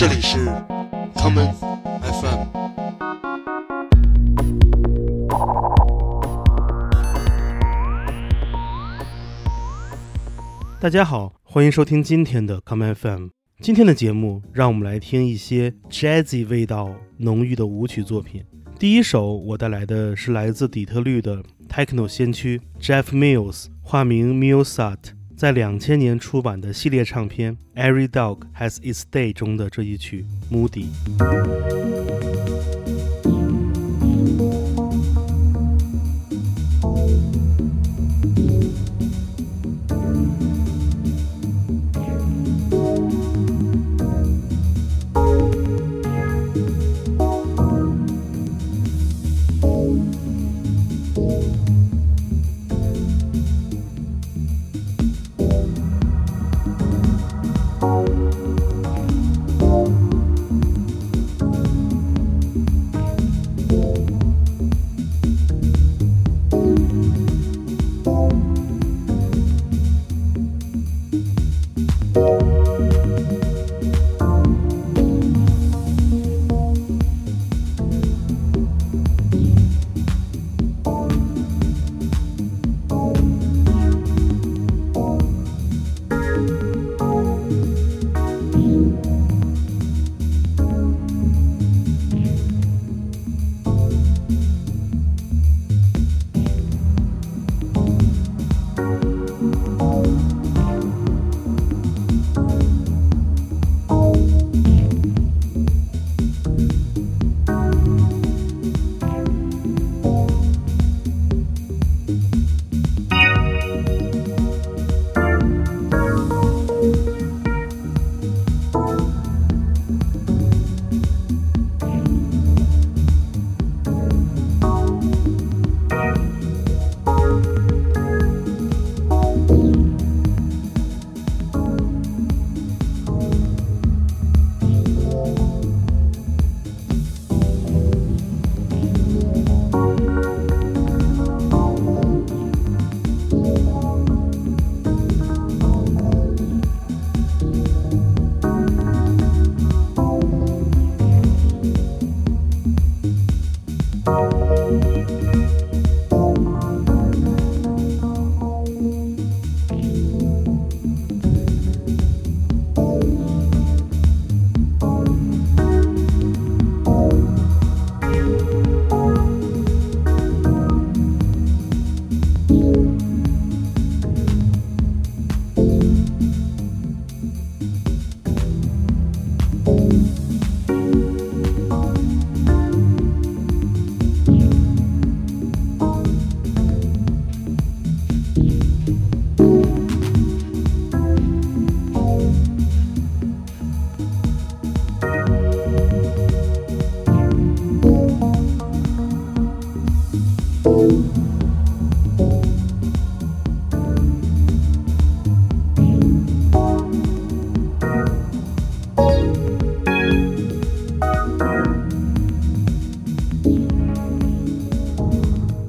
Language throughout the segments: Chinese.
这里是 common FM。大家好，欢迎收听今天的 common FM。今天的节目，让我们来听一些 jazzy 味道浓郁的舞曲作品。第一首我带来的是来自底特律的 techno 先驱 Jeff Mills，化名 Millsat，在两千年出版的系列唱片《Every Dog Has Its Day》中的这一曲 Moody。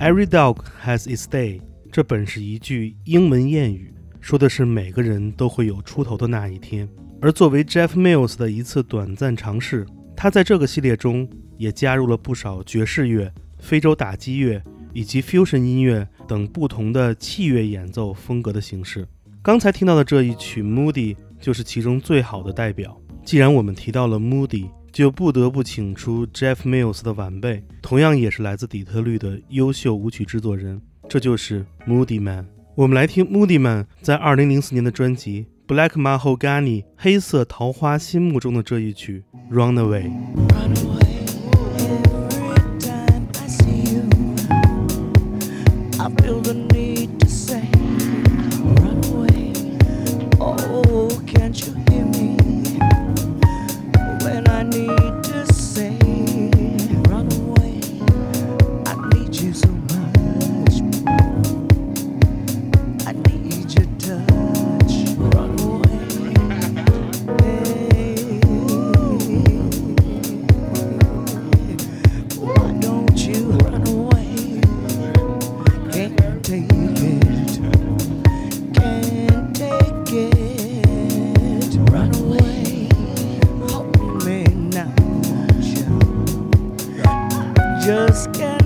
Every dog has its day。这本是一句英文谚语，说的是每个人都会有出头的那一天。而作为 Jeff Mills 的一次短暂尝试，他在这个系列中也加入了不少爵士乐、非洲打击乐以及 fusion 音乐等不同的器乐演奏风格的形式。刚才听到的这一曲 Moody 就是其中最好的代表。既然我们提到了 Moody，就不得不请出 Jeff Mills 的晚辈，同样也是来自底特律的优秀舞曲制作人，这就是 Moody Man。我们来听 Moody Man 在2004年的专辑《Black Mahogany》黑色桃花心目中的这一曲《Runaway》。scared.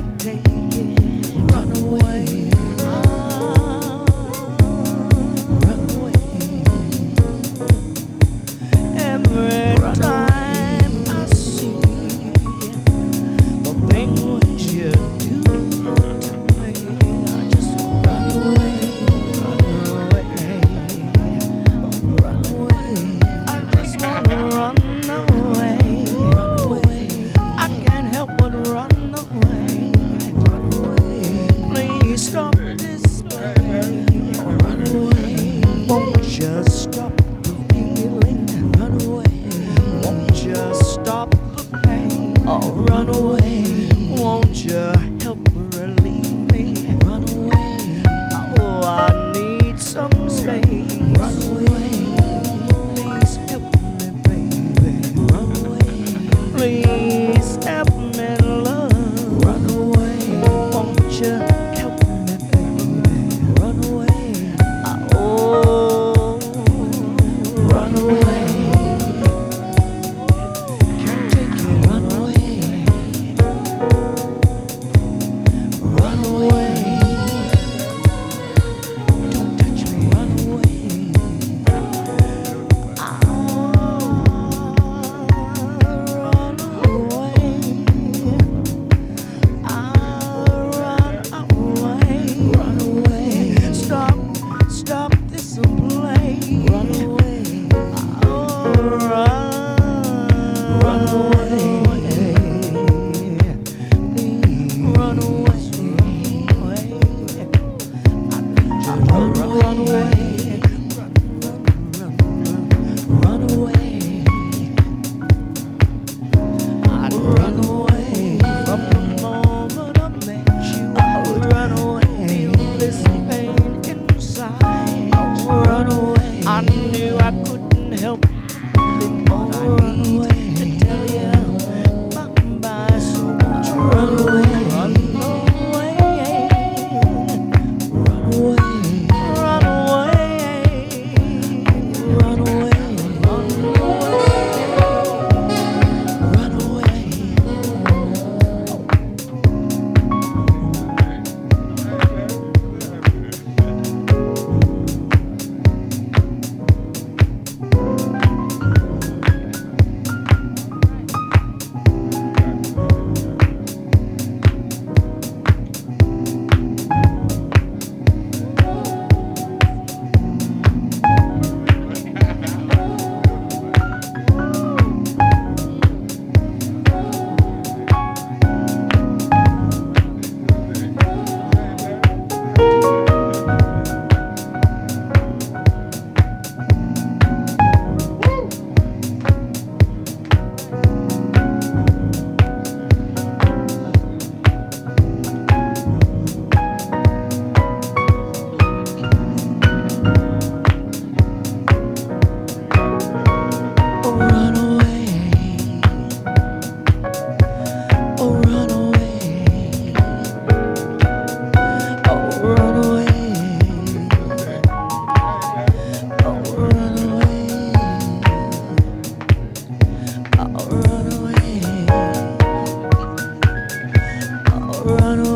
Run away.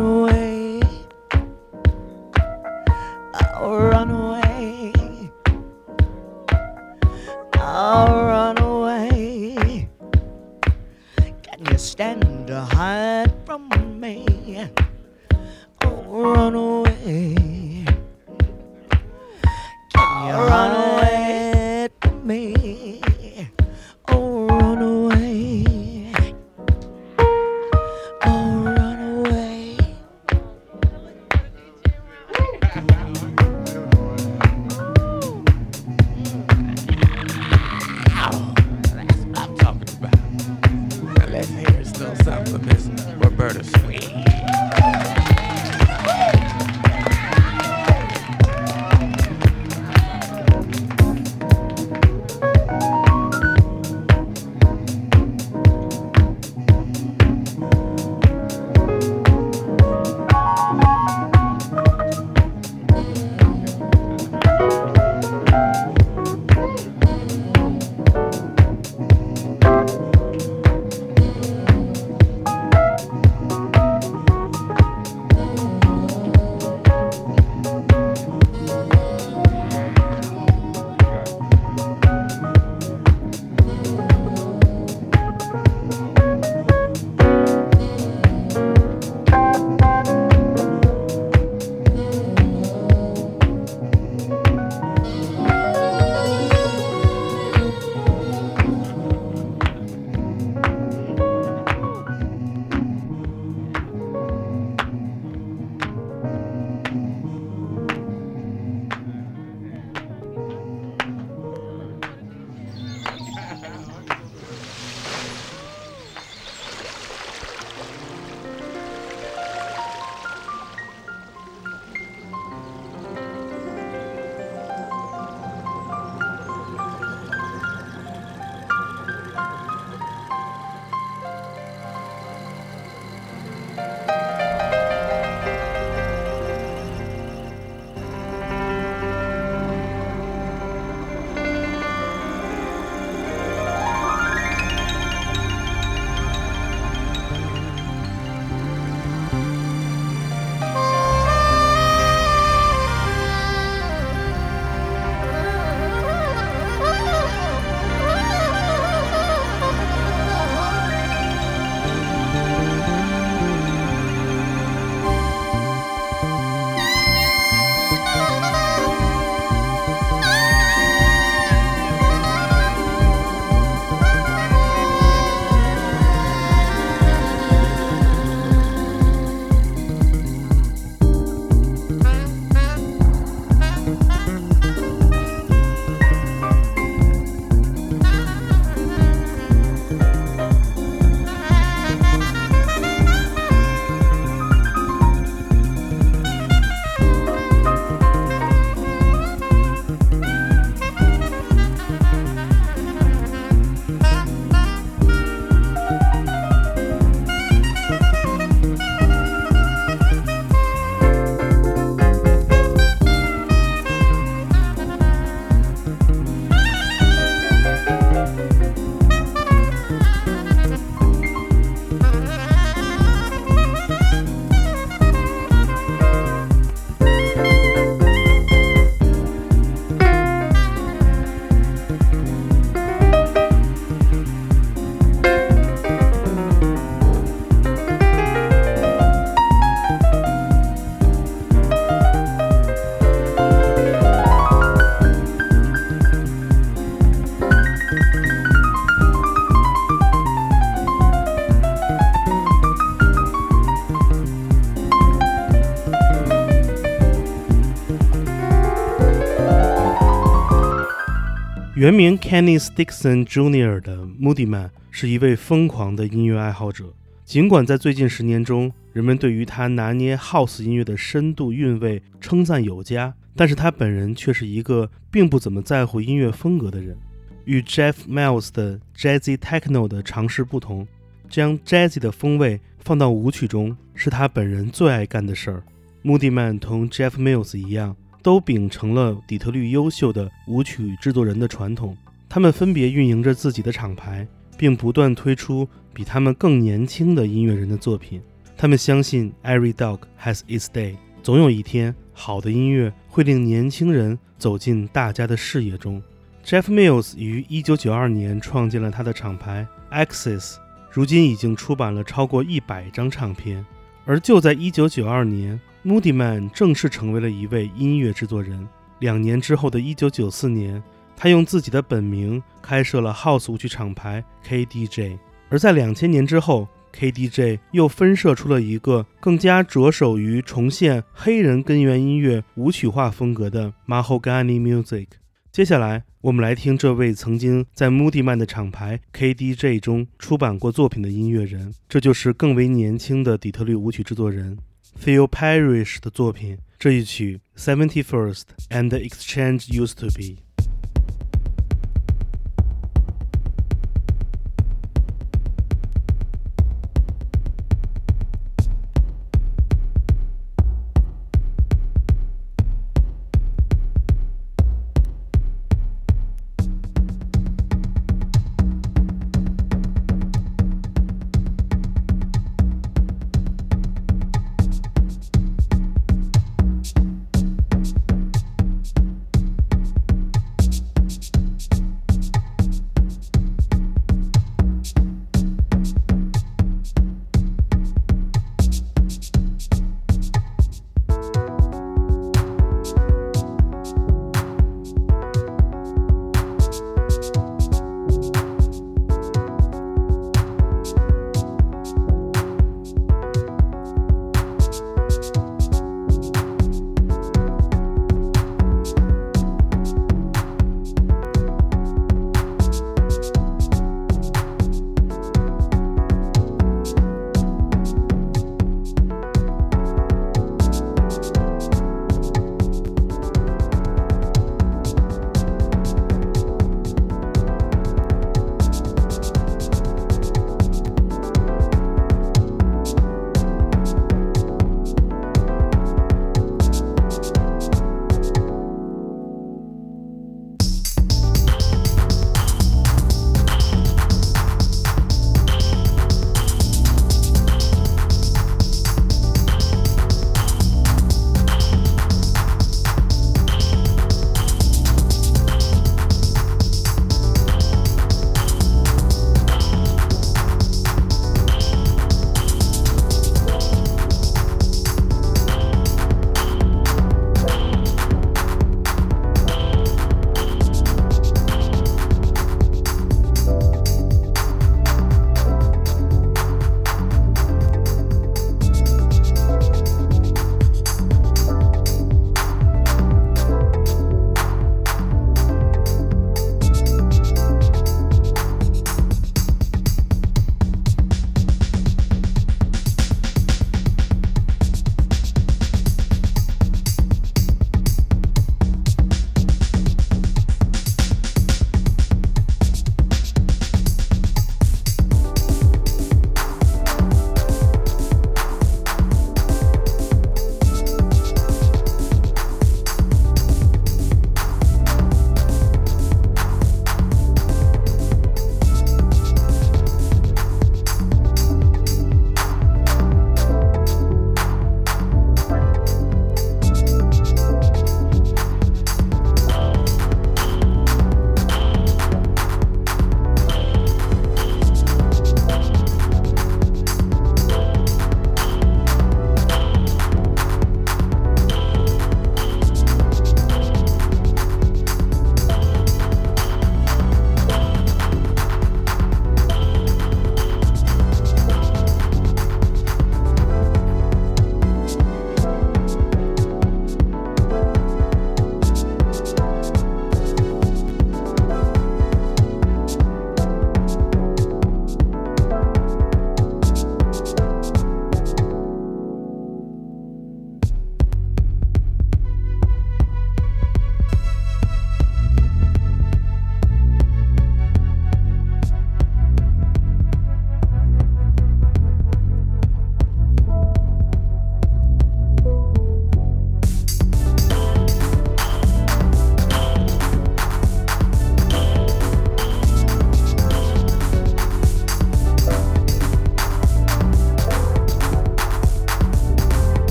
away. 名 Kenny Dixon Jr. 的 Moody Man 是一位疯狂的音乐爱好者。尽管在最近十年中，人们对于他拿捏 House 音乐的深度韵味称赞有加，但是他本人却是一个并不怎么在乎音乐风格的人。与 Jeff Mills 的 Jazzy Techno 的尝试不同，将 Jazzy 的风味放到舞曲中是他本人最爱干的事儿。Moody Man 同 Jeff Mills 一样，都秉承了底特律优秀的舞曲制作人的传统。他们分别运营着自己的厂牌，并不断推出比他们更年轻的音乐人的作品。他们相信 Every dog has its day，总有一天，好的音乐会令年轻人走进大家的视野中。Jeff Mills 于1992年创建了他的厂牌 Axis，如今已经出版了超过一百张唱片。而就在1992年 Moody Man 正式成为了一位音乐制作人。两年之后的一九九四年，他用自己的本名开设了 House 舞曲厂牌 KDJ。而在两千年之后，KDJ 又分设出了一个更加着手于重现黑人根源音乐舞曲化风格的 Mahogany Music。接下来，我们来听这位曾经在 Moody Man 的厂牌 KDJ 中出版过作品的音乐人，这就是更为年轻的底特律舞曲制作人 Phil Parrish 的作品，这一曲《Seventy First and Exchange Used to Be》。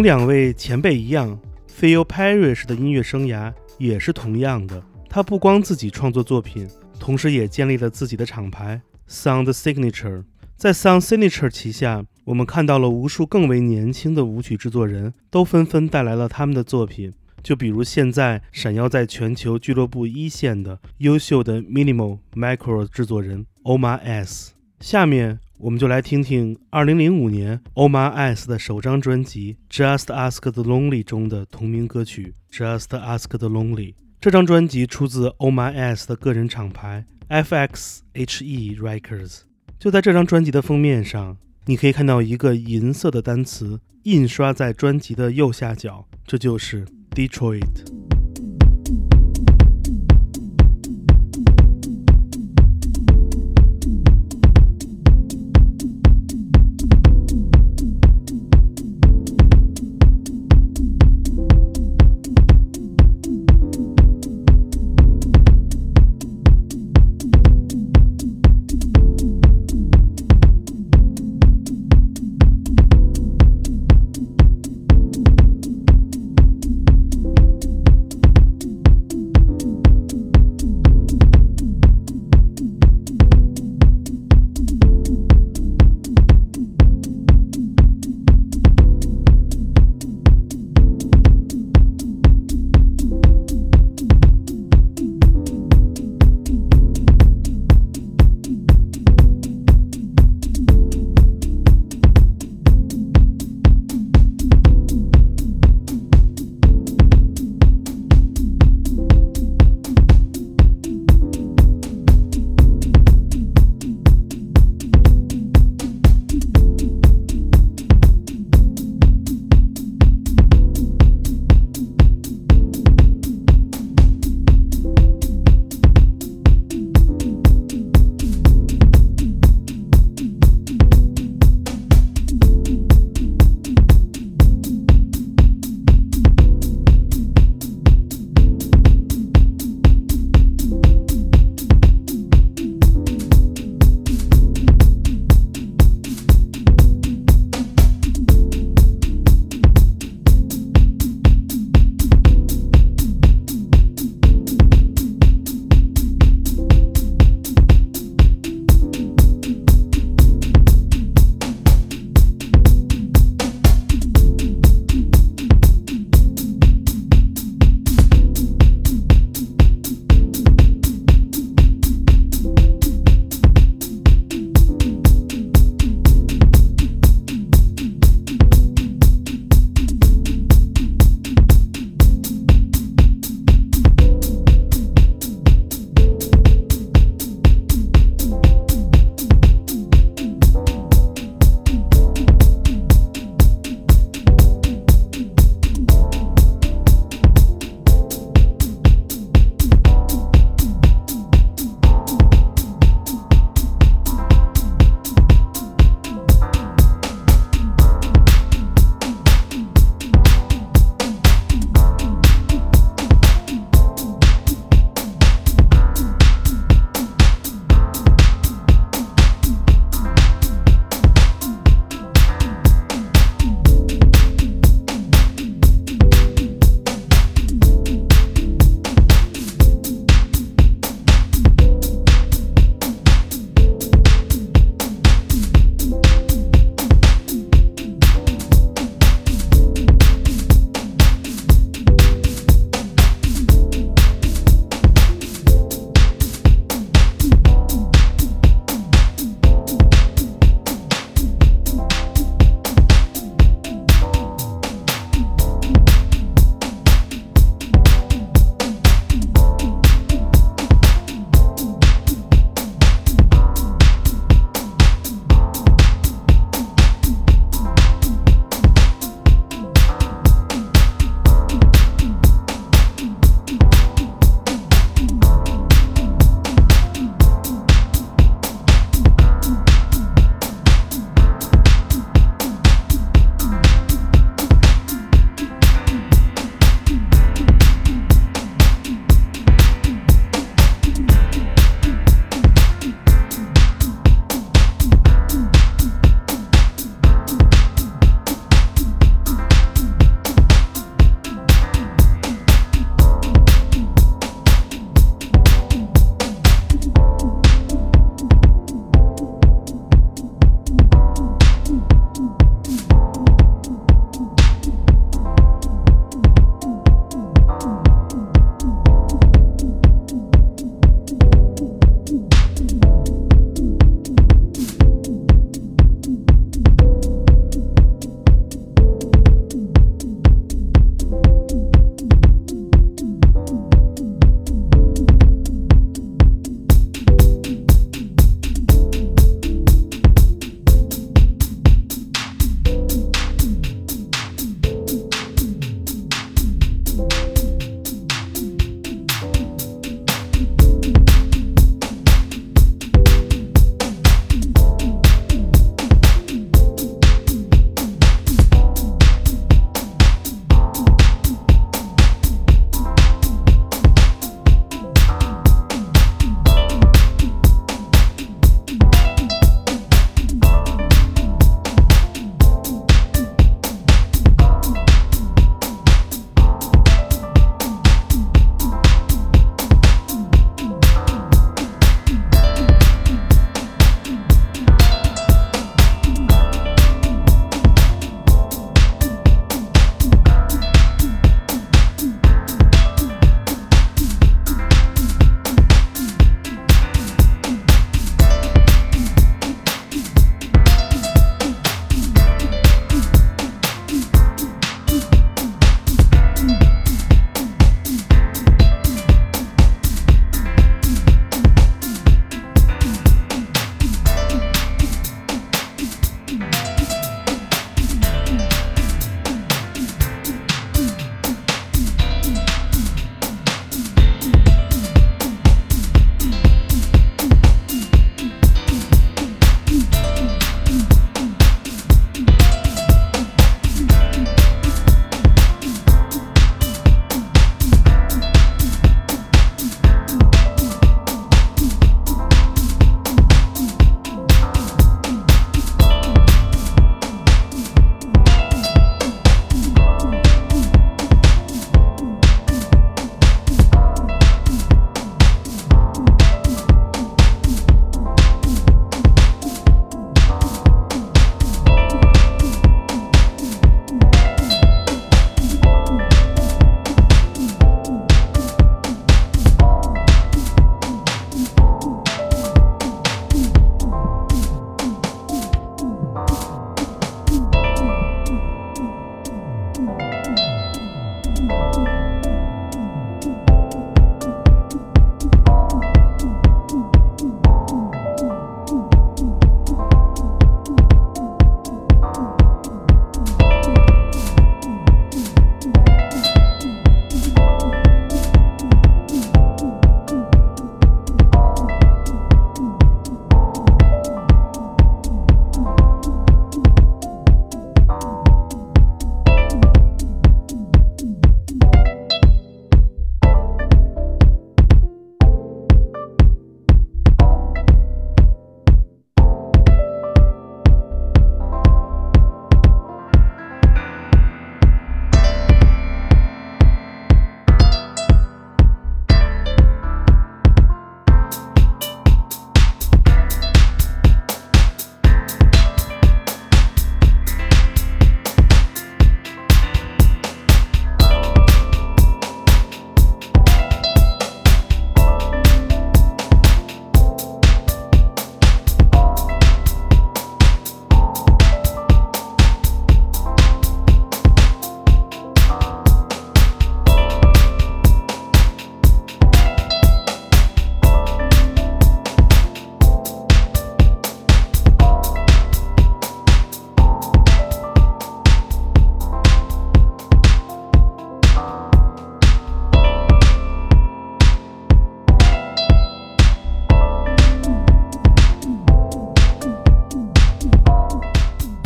同两位前辈一样，Phil Parish 的音乐生涯也是同样的。他不光自己创作作品，同时也建立了自己的厂牌 Sound Signature。在 Sound Signature 旗下，我们看到了无数更为年轻的舞曲制作人都纷纷带来了他们的作品。就比如现在闪耀在全球俱乐部一线的优秀的 Minimal Micro 制作人 Omar S。下面我们就来听听2005年 Omar S 的首张专辑《Just Ask the Lonely》中的同名歌曲《Just Ask the Lonely》。这张专辑出自 Omar S 的个人厂牌 FXHE Records。就在这张专辑的封面上，你可以看到一个银色的单词印刷在专辑的右下角，这就是 Detroit。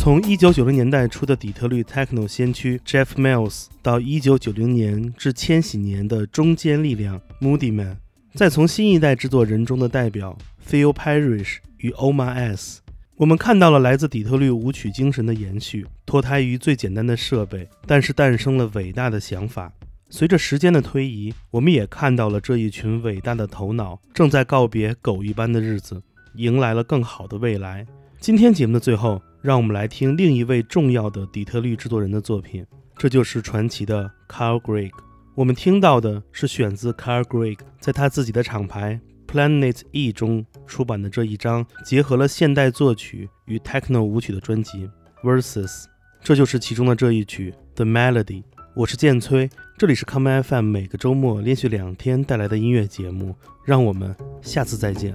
从1990年代初的底特律 techno 先驱 Jeff Mills 到1990年至千禧年的中坚力量 Moody Man，再从新一代制作人中的代表 Phil Parrish 与 Omar S，我们看到了来自底特律舞曲精神的延续，脱胎于最简单的设备，但是诞生了伟大的想法。随着时间的推移，我们也看到了这一群伟大的头脑正在告别狗一般的日子，迎来了更好的未来。今天节目的最后，让我们来听另一位重要的底特律制作人的作品，这就是传奇的 Carl Gregg。我们听到的是选自 Carl Gregg 在他自己的厂牌 Planet E 中出版的这一张结合了现代作曲与 techno 舞曲的专辑 Versus 这就是其中的这一曲 The Melody。我是剑崔，这里是 Come FM，每个周末连续两天带来的音乐节目，让我们下次再见。